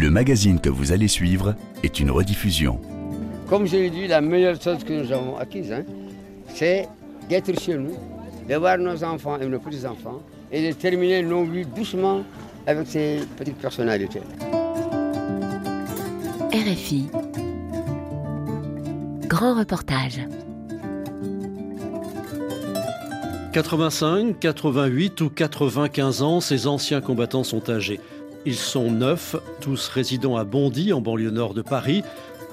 Le magazine que vous allez suivre est une rediffusion. Comme je l'ai dit, la meilleure chose que nous avons acquise, hein, c'est d'être chez nous, de voir nos enfants et nos petits-enfants et de terminer nos vies doucement avec ces petites personnalités. RFI. Grand reportage. 85, 88 ou 95 ans, ces anciens combattants sont âgés. Ils sont neuf, tous résidant à Bondy, en banlieue nord de Paris.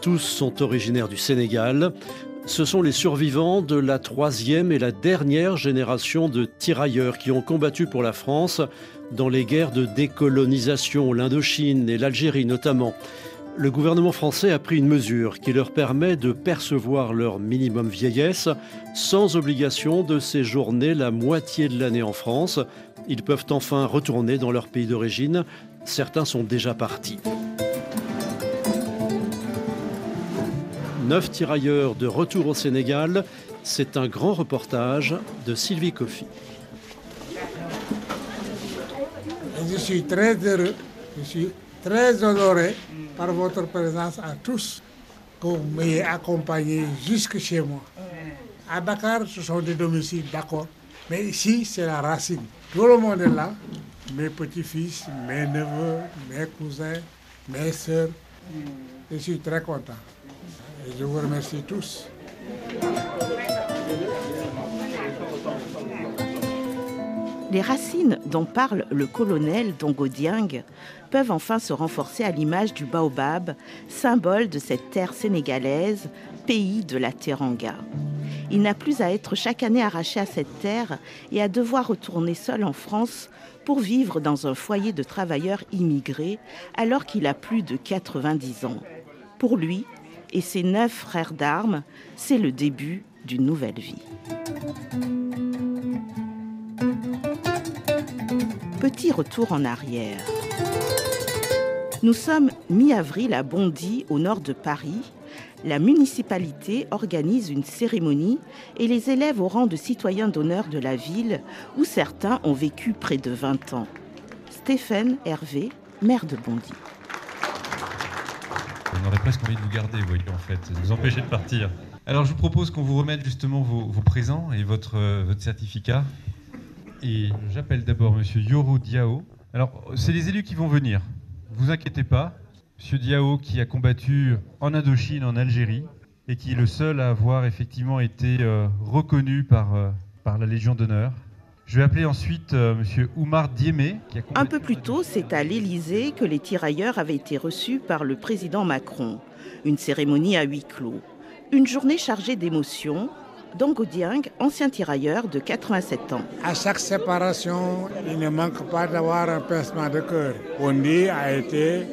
Tous sont originaires du Sénégal. Ce sont les survivants de la troisième et la dernière génération de tirailleurs qui ont combattu pour la France dans les guerres de décolonisation, l'Indochine et l'Algérie notamment. Le gouvernement français a pris une mesure qui leur permet de percevoir leur minimum vieillesse sans obligation de séjourner la moitié de l'année en France. Ils peuvent enfin retourner dans leur pays d'origine. Certains sont déjà partis. Neuf tirailleurs de retour au Sénégal, c'est un grand reportage de Sylvie Coffy. Je suis très heureux, je suis très honoré par votre présence à tous, que vous m'ayez accompagné jusque chez moi. À Dakar, ce sont des domiciles, d'accord, mais ici, c'est la racine. Tout le monde est là, mes petits-fils, mes neveux, mes cousins, mes soeurs. Je suis très content. Je vous remercie tous. Les racines dont parle le colonel Dongo Dieng peuvent enfin se renforcer à l'image du baobab, symbole de cette terre sénégalaise, pays de la teranga. Il n'a plus à être chaque année arraché à cette terre et à devoir retourner seul en France pour vivre dans un foyer de travailleurs immigrés alors qu'il a plus de 90 ans. Pour lui et ses neuf frères d'armes, c'est le début d'une nouvelle vie. Petit retour en arrière. Nous sommes mi-avril à Bondy, au nord de Paris. La municipalité organise une cérémonie et les élèves au rang de citoyens d'honneur de la ville, où certains ont vécu près de 20 ans. Stéphane Hervé, maire de Bondy. On aurait presque envie de vous garder, vous voyez, en fait, de vous empêcher de partir. Alors, je vous propose qu'on vous remette justement vos, présents et votre, euh, votre certificat. Et j'appelle d'abord Monsieur Yoro Diao. Alors, c'est les élus qui vont venir. Vous inquiétez pas. Monsieur Diao qui a combattu en Indochine, en Algérie, et qui est le seul à avoir effectivement été euh, reconnu par, euh, par la Légion d'honneur. Je vais appeler ensuite euh, Monsieur Oumar Diémé. Qui a combattu Un peu plus tôt, c'est à l'Élysée que les tirailleurs avaient été reçus par le président Macron. Une cérémonie à huis clos. Une journée chargée d'émotions. Dongo Dieng, ancien tirailleur de 87 ans. À chaque séparation, il ne manque pas d'avoir un pincement de cœur. Bondy a été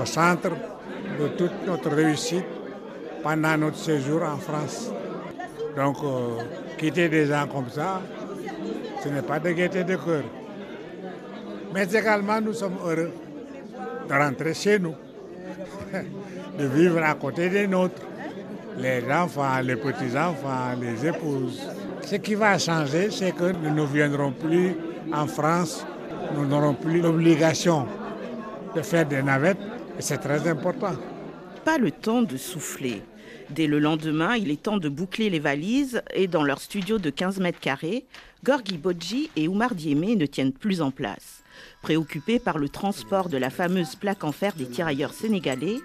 au centre de toute notre réussite pendant notre séjour en France. Donc, euh, quitter des gens comme ça, ce n'est pas de gaieté de cœur. Mais également, nous sommes heureux de rentrer chez nous, de vivre à côté des nôtres, les enfants, les petits-enfants, les épouses. Ce qui va changer, c'est que nous ne viendrons plus en France, nous n'aurons plus l'obligation de faire des navettes, et c'est très important. Pas le temps de souffler. Dès le lendemain, il est temps de boucler les valises et dans leur studio de 15 mètres carrés, Gorgui Bodji et Oumar Diémé ne tiennent plus en place. Préoccupés par le transport de la fameuse plaque en fer des tirailleurs sénégalais,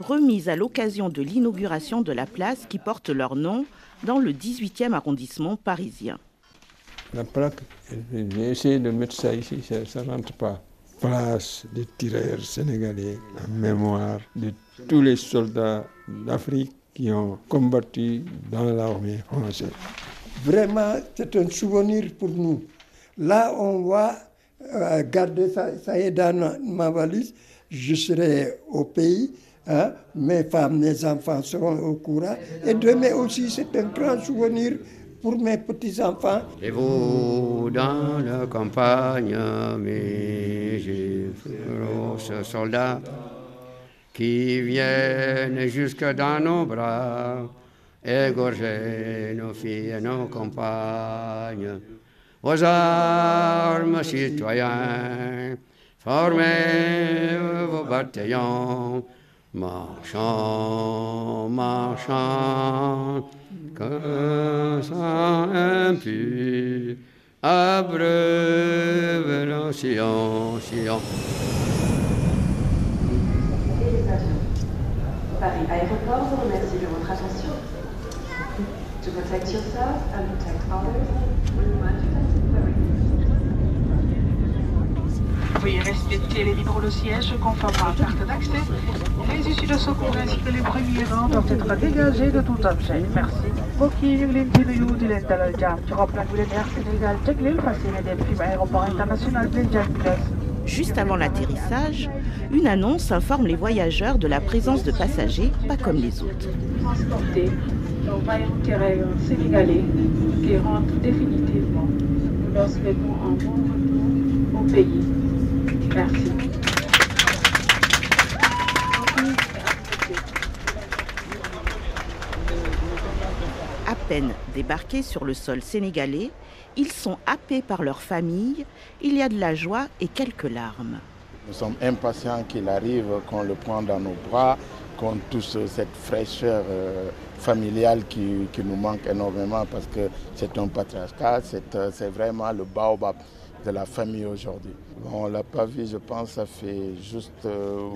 remise à l'occasion de l'inauguration de la place qui porte leur nom dans le 18e arrondissement parisien. La plaque, j'ai essayé de mettre ça ici, ça ne rentre pas. Place des tirailleurs sénégalais en mémoire de tous les soldats d'Afrique qui ont combattu dans l'armée française. Vraiment, c'est un souvenir pour nous. Là, on va euh, garder ça, ça est dans ma valise. Je serai au pays. hein. Mes femmes, mes enfants seront au courant. Et demain aussi, c'est un grand souvenir pour mes petits-enfants. Et vous, dans la campagne, mes féroces soldats, qui viennent jusque dans nos bras, égorger nos filles et nos compagnes. Vos armes, citoyens, Formez vos bataillons, marchons, marchons, que sang impur abreuve nos sillons, sillons. Paris Aéroport vous remercie de votre attention. To protect yourself and protect others, Veuillez respecter les vitres de siège conformes à la carte d'accès. Les issues de secours ainsi que les premiers rangs doivent être dégagés de tout objet. Merci. L'intérieur de l'Intal Jam. Tu rappelles que l'air Sénégal Tcheklil fasciné des primes aéroport international Juste avant l'atterrissage, une annonce informe les voyageurs de la présence de passagers pas comme les autres. Maillons terrestres sénégalais qui rentrent définitivement. Nous leur souhaitons un bon retour au pays. Merci. À peine débarqués sur le sol sénégalais, ils sont happés par leur famille. Il y a de la joie et quelques larmes. Nous sommes impatients qu'il arrive, qu'on le prenne dans nos bras, qu'on touche cette fraîcheur euh, familiale qui, qui, nous manque énormément parce que c'est un patriarcat, c'est vraiment le baobab de la famille aujourd'hui. on ne l'a pas vu, je pense, ça fait juste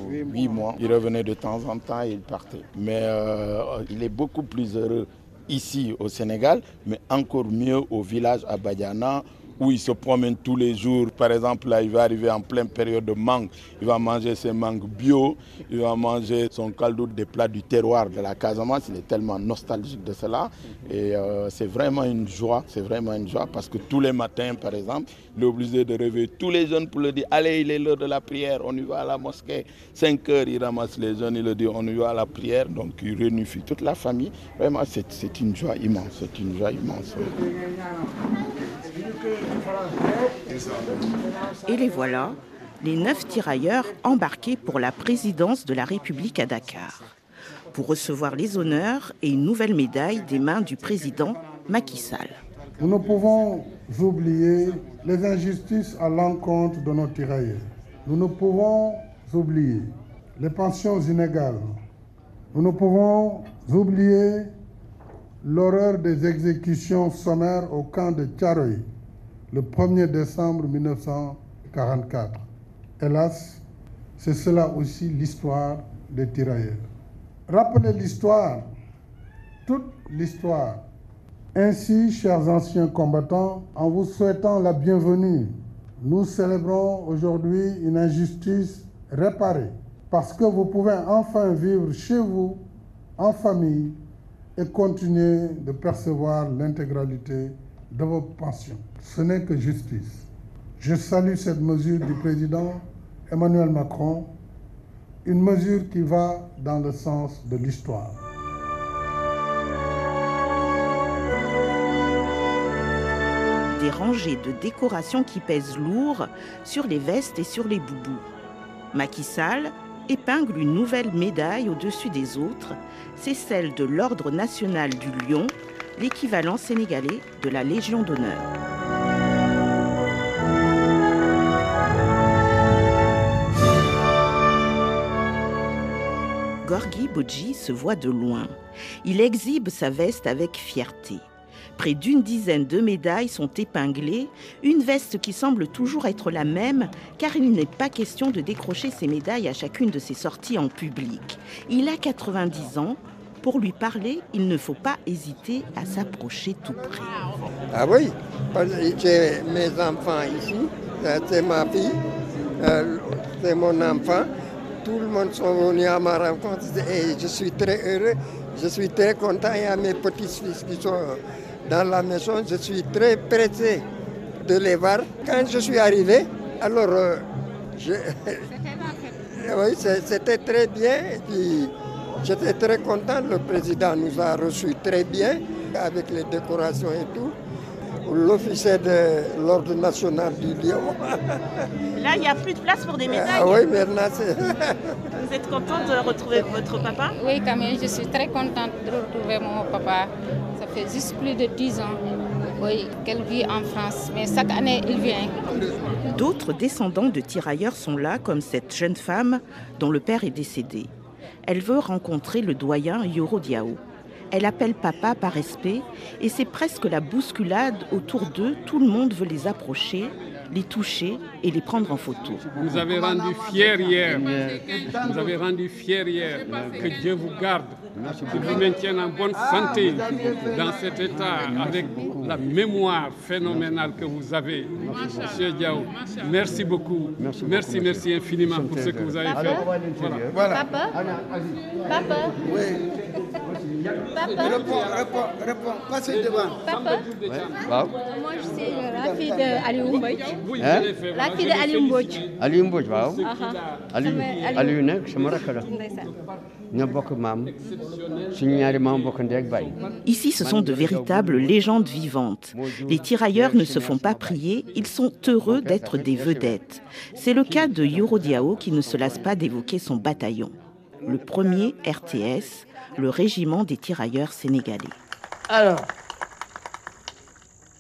huit euh, mois. Il revenait de temps en temps et il partait. Mais euh, il est beaucoup plus heureux ici au Sénégal, mais encore mieux au village à Badiana où il se promène tous les jours. Par exemple, là, il va arriver en pleine période de mangue. Il va manger ses mangues bio, il va manger son caldo des plats du terroir de la Casamance. Il est tellement nostalgique de cela. Et euh, c'est vraiment une joie, c'est vraiment une joie parce que tous les matins, par exemple, il est obligé de réveiller tous les jeunes pour leur dire Allez, il est l'heure de la prière, on y va à la mosquée. 5 heures, il ramasse les jeunes, il leur dit On y va à la prière. Donc, il réunifie toute la famille. Vraiment, c'est une joie immense. C'est une joie immense. Et les voilà, les neuf tirailleurs embarqués pour la présidence de la République à Dakar, pour recevoir les honneurs et une nouvelle médaille des mains du président Macky Sall. Nous ne pouvons oublier les injustices à l'encontre de nos tirailleurs. Nous ne pouvons oublier les pensions inégales. Nous ne pouvons oublier l'horreur des exécutions sommaires au camp de Tcharoy le 1er décembre 1944. Hélas, c'est cela aussi l'histoire des tirailleurs. Rappelez l'histoire, toute l'histoire. Ainsi, chers anciens combattants, en vous souhaitant la bienvenue, nous célébrons aujourd'hui une injustice réparée parce que vous pouvez enfin vivre chez vous, en famille, et continuer de percevoir l'intégralité de vos pensions. Ce n'est que justice. Je salue cette mesure du président Emmanuel Macron, une mesure qui va dans le sens de l'histoire. Des rangées de décorations qui pèsent lourd sur les vestes et sur les boubous. Macky Sall épingle une nouvelle médaille au-dessus des autres, c'est celle de l'Ordre national du Lion, l'équivalent sénégalais de la Légion d'honneur. Gorgui Bodji se voit de loin. Il exhibe sa veste avec fierté. Près d'une dizaine de médailles sont épinglées, une veste qui semble toujours être la même, car il n'est pas question de décrocher ces médailles à chacune de ses sorties en public. Il a 90 ans, pour lui parler, il ne faut pas hésiter à s'approcher tout près. Ah oui, j'ai mes enfants ici, c'est ma fille, c'est mon enfant. Tout le monde sont venus à ma rencontre et je suis très heureux, je suis très content. Il y a mes petits-fils qui sont dans la maison, je suis très pressé de les voir. Quand je suis arrivé, alors euh, oui, c'était très bien. J'étais très content, le président nous a reçus très bien, avec les décorations et tout. L'officier de l'Ordre national du Lion. Là, il n'y a plus de place pour des médailles. Ah oui, maintenant, Vous êtes contente de retrouver votre papa? Oui, quand même, je suis très contente de retrouver mon papa. Ça fait juste plus de 10 ans Oui, qu'elle vit en France, mais chaque année, il vient. D'autres descendants de tirailleurs sont là, comme cette jeune femme dont le père est décédé. Elle veut rencontrer le doyen Yoro Diao. Elle appelle papa par respect et c'est presque la bousculade autour d'eux. Tout le monde veut les approcher, les toucher et les prendre en photo. Vous avez rendu fier hier. Vous avez rendu fier hier. Que Dieu vous garde. Que vous maintienne en bonne santé dans cet état avec la mémoire phénoménale que vous avez. Monsieur Diao, merci beaucoup. Merci, merci, infiniment pour ce que vous avez fait. Voilà. Papa Papa Oui. Papa Réponds, réponds, réponds. Passez devant. Papa. Moi, je suis la fille d'Aliou Mbodj. Hein? La fille d'Aliou Mbodj. Aliou Mbodj waaw. Aha. Aliou Sama- Aliou nag sama rakk la. Ndeysaan. ñoo bokk maam suñu ñaari maam bokk ndey ak baay. Ici, ce sont de véritables légendes vivantes. Les tirailleurs ne se font pas prier, ils sont heureux d'être des vedettes. C'est le cas de Yoro Diao qui ne se lasse pas d'évoquer son bataillon. Le premier RTS, le régiment des tirailleurs sénégalais. Alors,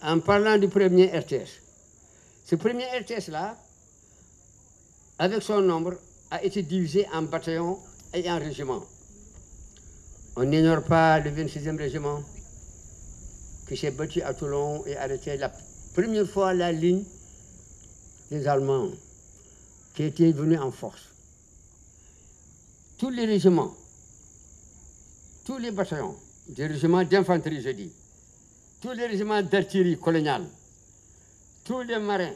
en parlant du premier RTS, ce premier RTS-là, avec son nombre, a été divisé en bataillons et en régiments. On n'ignore pas le 26e régiment qui s'est battu à Toulon et arrêté la première fois la ligne des Allemands qui étaient venus en force. Tous les régiments, tous les bataillons, des régiments d'infanterie, je dis, tous les régiments d'artillerie coloniale, tous les marins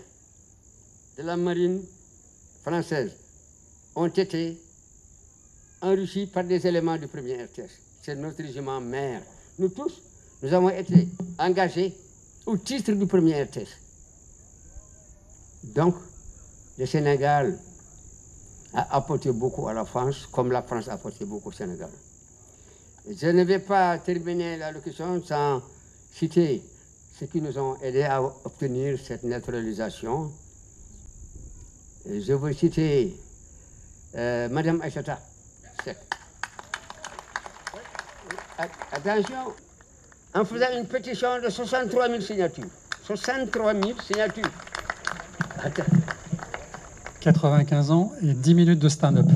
de la marine française ont été enrichis par des éléments du premier RTS. C'est notre régiment mère. Nous tous, nous avons été engagés au titre du premier RTS. Donc, le Sénégal a apporté beaucoup à la France, comme la France a apporté beaucoup au Sénégal. Je ne vais pas terminer la locution sans citer ceux qui nous ont aidés à obtenir cette naturalisation. Je veux citer euh, Madame Aïchata Attention, en faisant une pétition de 63 000 signatures. 63 000 signatures. Attends. 95 ans et 10 minutes de stand-up.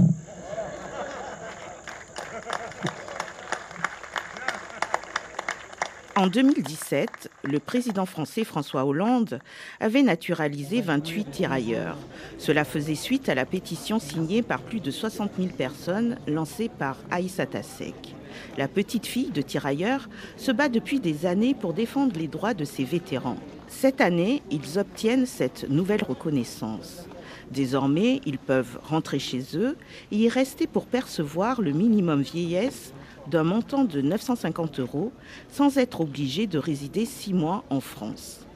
En 2017, le président français François Hollande avait naturalisé 28 tirailleurs. Cela faisait suite à la pétition signée par plus de 60 000 personnes lancée par Aïssata Seck. La petite fille de tirailleurs se bat depuis des années pour défendre les droits de ses vétérans. Cette année, ils obtiennent cette nouvelle reconnaissance. Désormais, ils peuvent rentrer chez eux et y rester pour percevoir le minimum vieillesse d'un montant de 950 euros sans être obligés de résider six mois en France.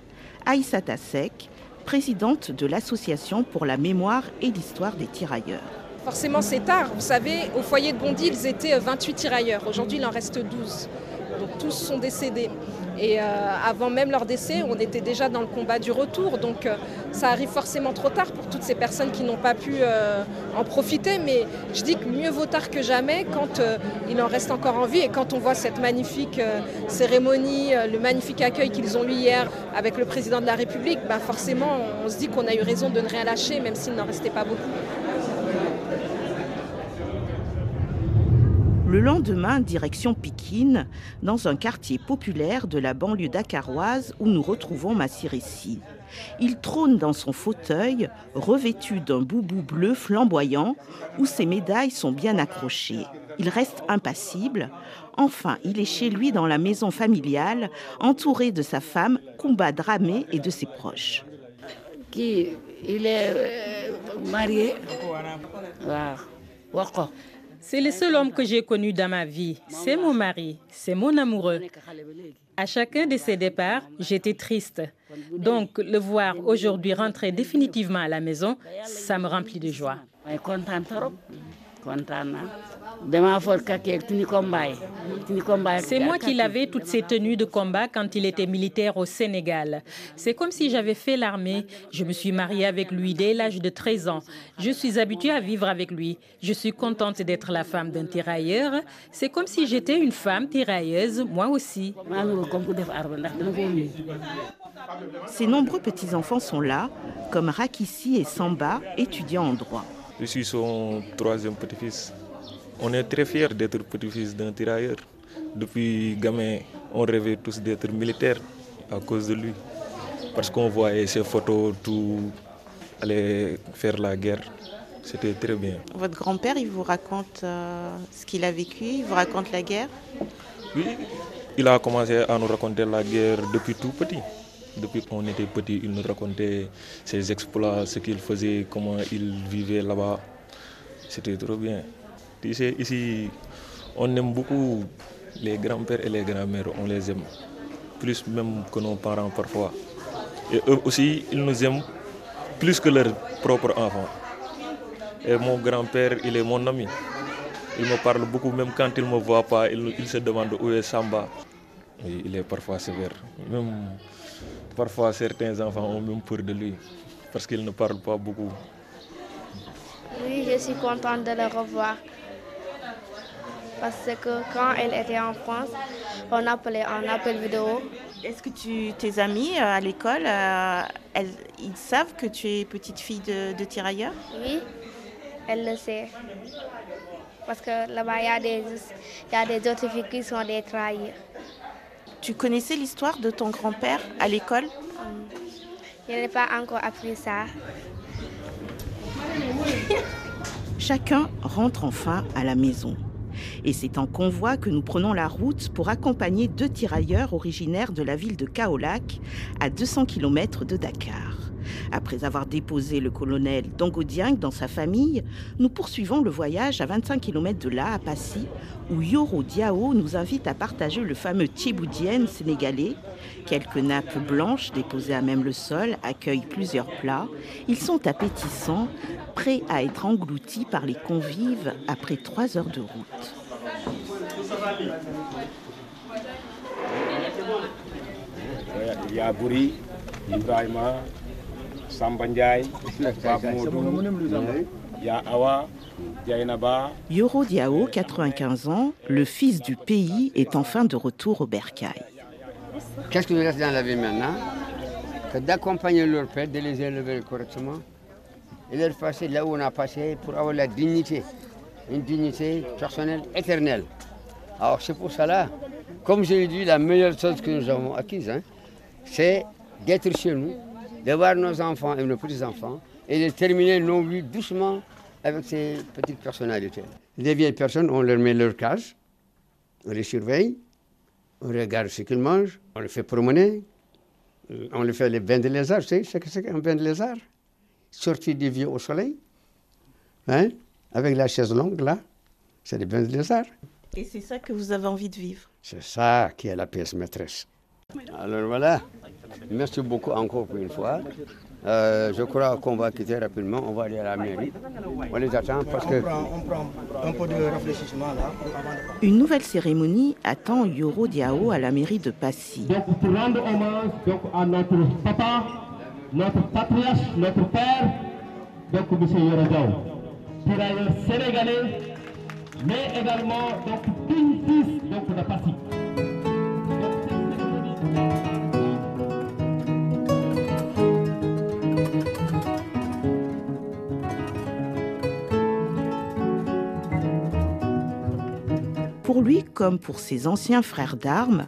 Aïssata Seck, présidente de l'Association pour la mémoire et l'histoire des tirailleurs. Forcément, c'est tard. Vous savez, au foyer de Bondy, ils étaient 28 tirailleurs. Aujourd'hui, il en reste 12. Donc tous sont décédés. Et euh, avant même leur décès, on était déjà dans le combat du retour. Donc euh, ça arrive forcément trop tard pour toutes ces personnes qui n'ont pas pu euh, en profiter. Mais je dis que mieux vaut tard que jamais quand il en reste encore en vie et quand on voit cette magnifique cérémonie, le magnifique accueil qu'ils ont eu hier avec le président de la République, bah forcément on se dit qu'on a eu raison de ne rien lâcher, même s'il n'en restait pas beaucoup. Le lendemain, direction Pikine, dans un quartier populaire de la banlieue dakaroise où nous retrouvons Massiressi. Il trône dans son fauteuil, revêtu d'un boubou bleu flamboyant, où ses médailles sont bien accrochées. Il reste impassible. Enfin, il est chez lui dans la maison familiale, entouré de sa femme, Kumba Dramé, et de ses proches. Il est euh, marié. C'est le seul homme que j'ai connu dans ma vie. C'est mon mari, c'est mon amoureux. À chacun de ses départs, j'étais triste. Donc, le voir aujourd'hui rentrer définitivement à la maison, ça me remplit de joie. C'est moi qui lavais toutes ses tenues de combat quand il était militaire au Sénégal. C'est comme si j'avais fait l'armée. Je me suis mariée avec lui dès l'âge de 13 ans. Je suis habituée à vivre avec lui. Je suis contente d'être la femme d'un tirailleur. C'est comme si j'étais une femme tirailleuse, moi aussi. Ses nombreux petits-enfants sont là, comme Rakissi et Samba, étudiants en droit. Je suis son troisième petit-fils. On est très fiers d'être petit-fils d'un tirailleur. Depuis gamin, on rêvait tous d'être militaires à cause de lui. Parce qu'on voyait ses photos, tout aller faire la guerre. C'était très bien. Votre grand-père, il vous raconte euh, ce qu'il a vécu, il vous raconte la guerre? Oui, il a commencé à nous raconter la guerre depuis tout petit. Depuis qu'on était petit, il nous racontait ses exploits, ce qu'il faisait, comment il vivait là-bas. C'était trop bien. Tu sais, ici, on aime beaucoup les grands-pères et les grands-mères, on les aime. Plus même que nos parents parfois. Et eux aussi, ils nous aiment plus que leurs propres enfants. Et mon grand-père, il est mon ami. Il me parle beaucoup, même quand il ne me voit pas, il, se demande où est Samba. Il est parfois sévère. Même parfois, certains enfants ont même peur de lui, parce qu'il ne parle pas beaucoup. Oui, je suis contente de le revoir. Parce que quand elle était en France, on appelait en appel vidéo. Est-ce que tu, tes amis euh, à l'école, euh, elles- ils savent que tu es petite fille de, de tirailleur? Oui, elle le sait. Parce que là-bas, il y, a des- il y a des autres filles qui sont des trahis. Tu connaissais l'histoire de ton grand-père à l'école? Je n'ai pas encore appris ça. Chacun rentre enfin à la maison. Et c'est en convoi que nous prenons la route pour accompagner deux tirailleurs originaires de la ville de Kaolack, à 200 km de Dakar. Après avoir déposé le colonel Dongo Dieng dans sa famille, nous poursuivons le voyage à 25 km de là, à Passy, où Yoro Diao nous invite à partager le fameux Thieboudienne sénégalais. Quelques nappes blanches déposées à même le sol accueillent plusieurs plats. Ils sont appétissants, prêts à être engloutis par les convives après trois heures de route. Yabouri, Ibrahima, Samba Ndiaye, Pape Modou, Ya Awa, Yainaba. Yoro Diao, 95 ans, le fils du pays, est enfin de retour au bercail. Qu'est-ce qui nous reste dans la vie maintenant? Que d'accompagner leur père, de les élever correctement et leur passer là où on a passé pour avoir la dignité, une dignité personnelle éternelle. Alors c'est pour cela, comme je l'ai dit, la meilleure chose que nous avons acquise, hein, c'est d'être chez nous, de voir nos enfants et nos petits-enfants et de terminer nos vies doucement avec ces petites personnalités. Les vieilles personnes, on leur met leur cage, on les surveille, on regarde ce qu'ils mangent, on les fait promener, on les fait les bains de lézard. Tu sais ce que c'est qu'un bain de lézard? Sorti du vieux au soleil, hein, avec la chaise longue là, c'est des bains de lézard. Et c'est ça que vous avez envie de vivre? C'est ça qui est la pièce maîtresse. Alors voilà, merci beaucoup encore pour une fois. Euh, je crois qu'on va quitter rapidement, on va aller à la mairie. On les attend parce que... On prend, on prend un peu de réfléchissement là. Une nouvelle cérémonie attend Yoro Diao à la mairie de Passy. Donc pour rendre hommage donc, à notre papa, notre patriarche, notre père, donc M. Yorodiao, tirailleur sénégalais, mais également donc fils donc, de Passy. Pour lui, comme pour ses anciens frères d'armes,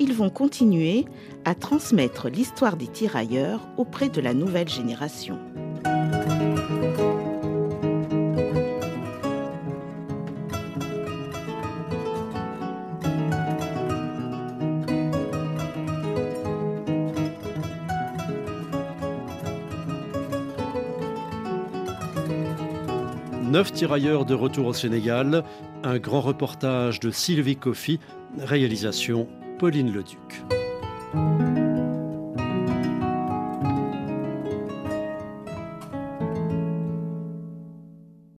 ils vont continuer à transmettre l'histoire des tirailleurs auprès de la nouvelle génération. Neuf tirailleurs de retour au Sénégal, un grand reportage de Sylvie Coffy, réalisation Pauline Leduc.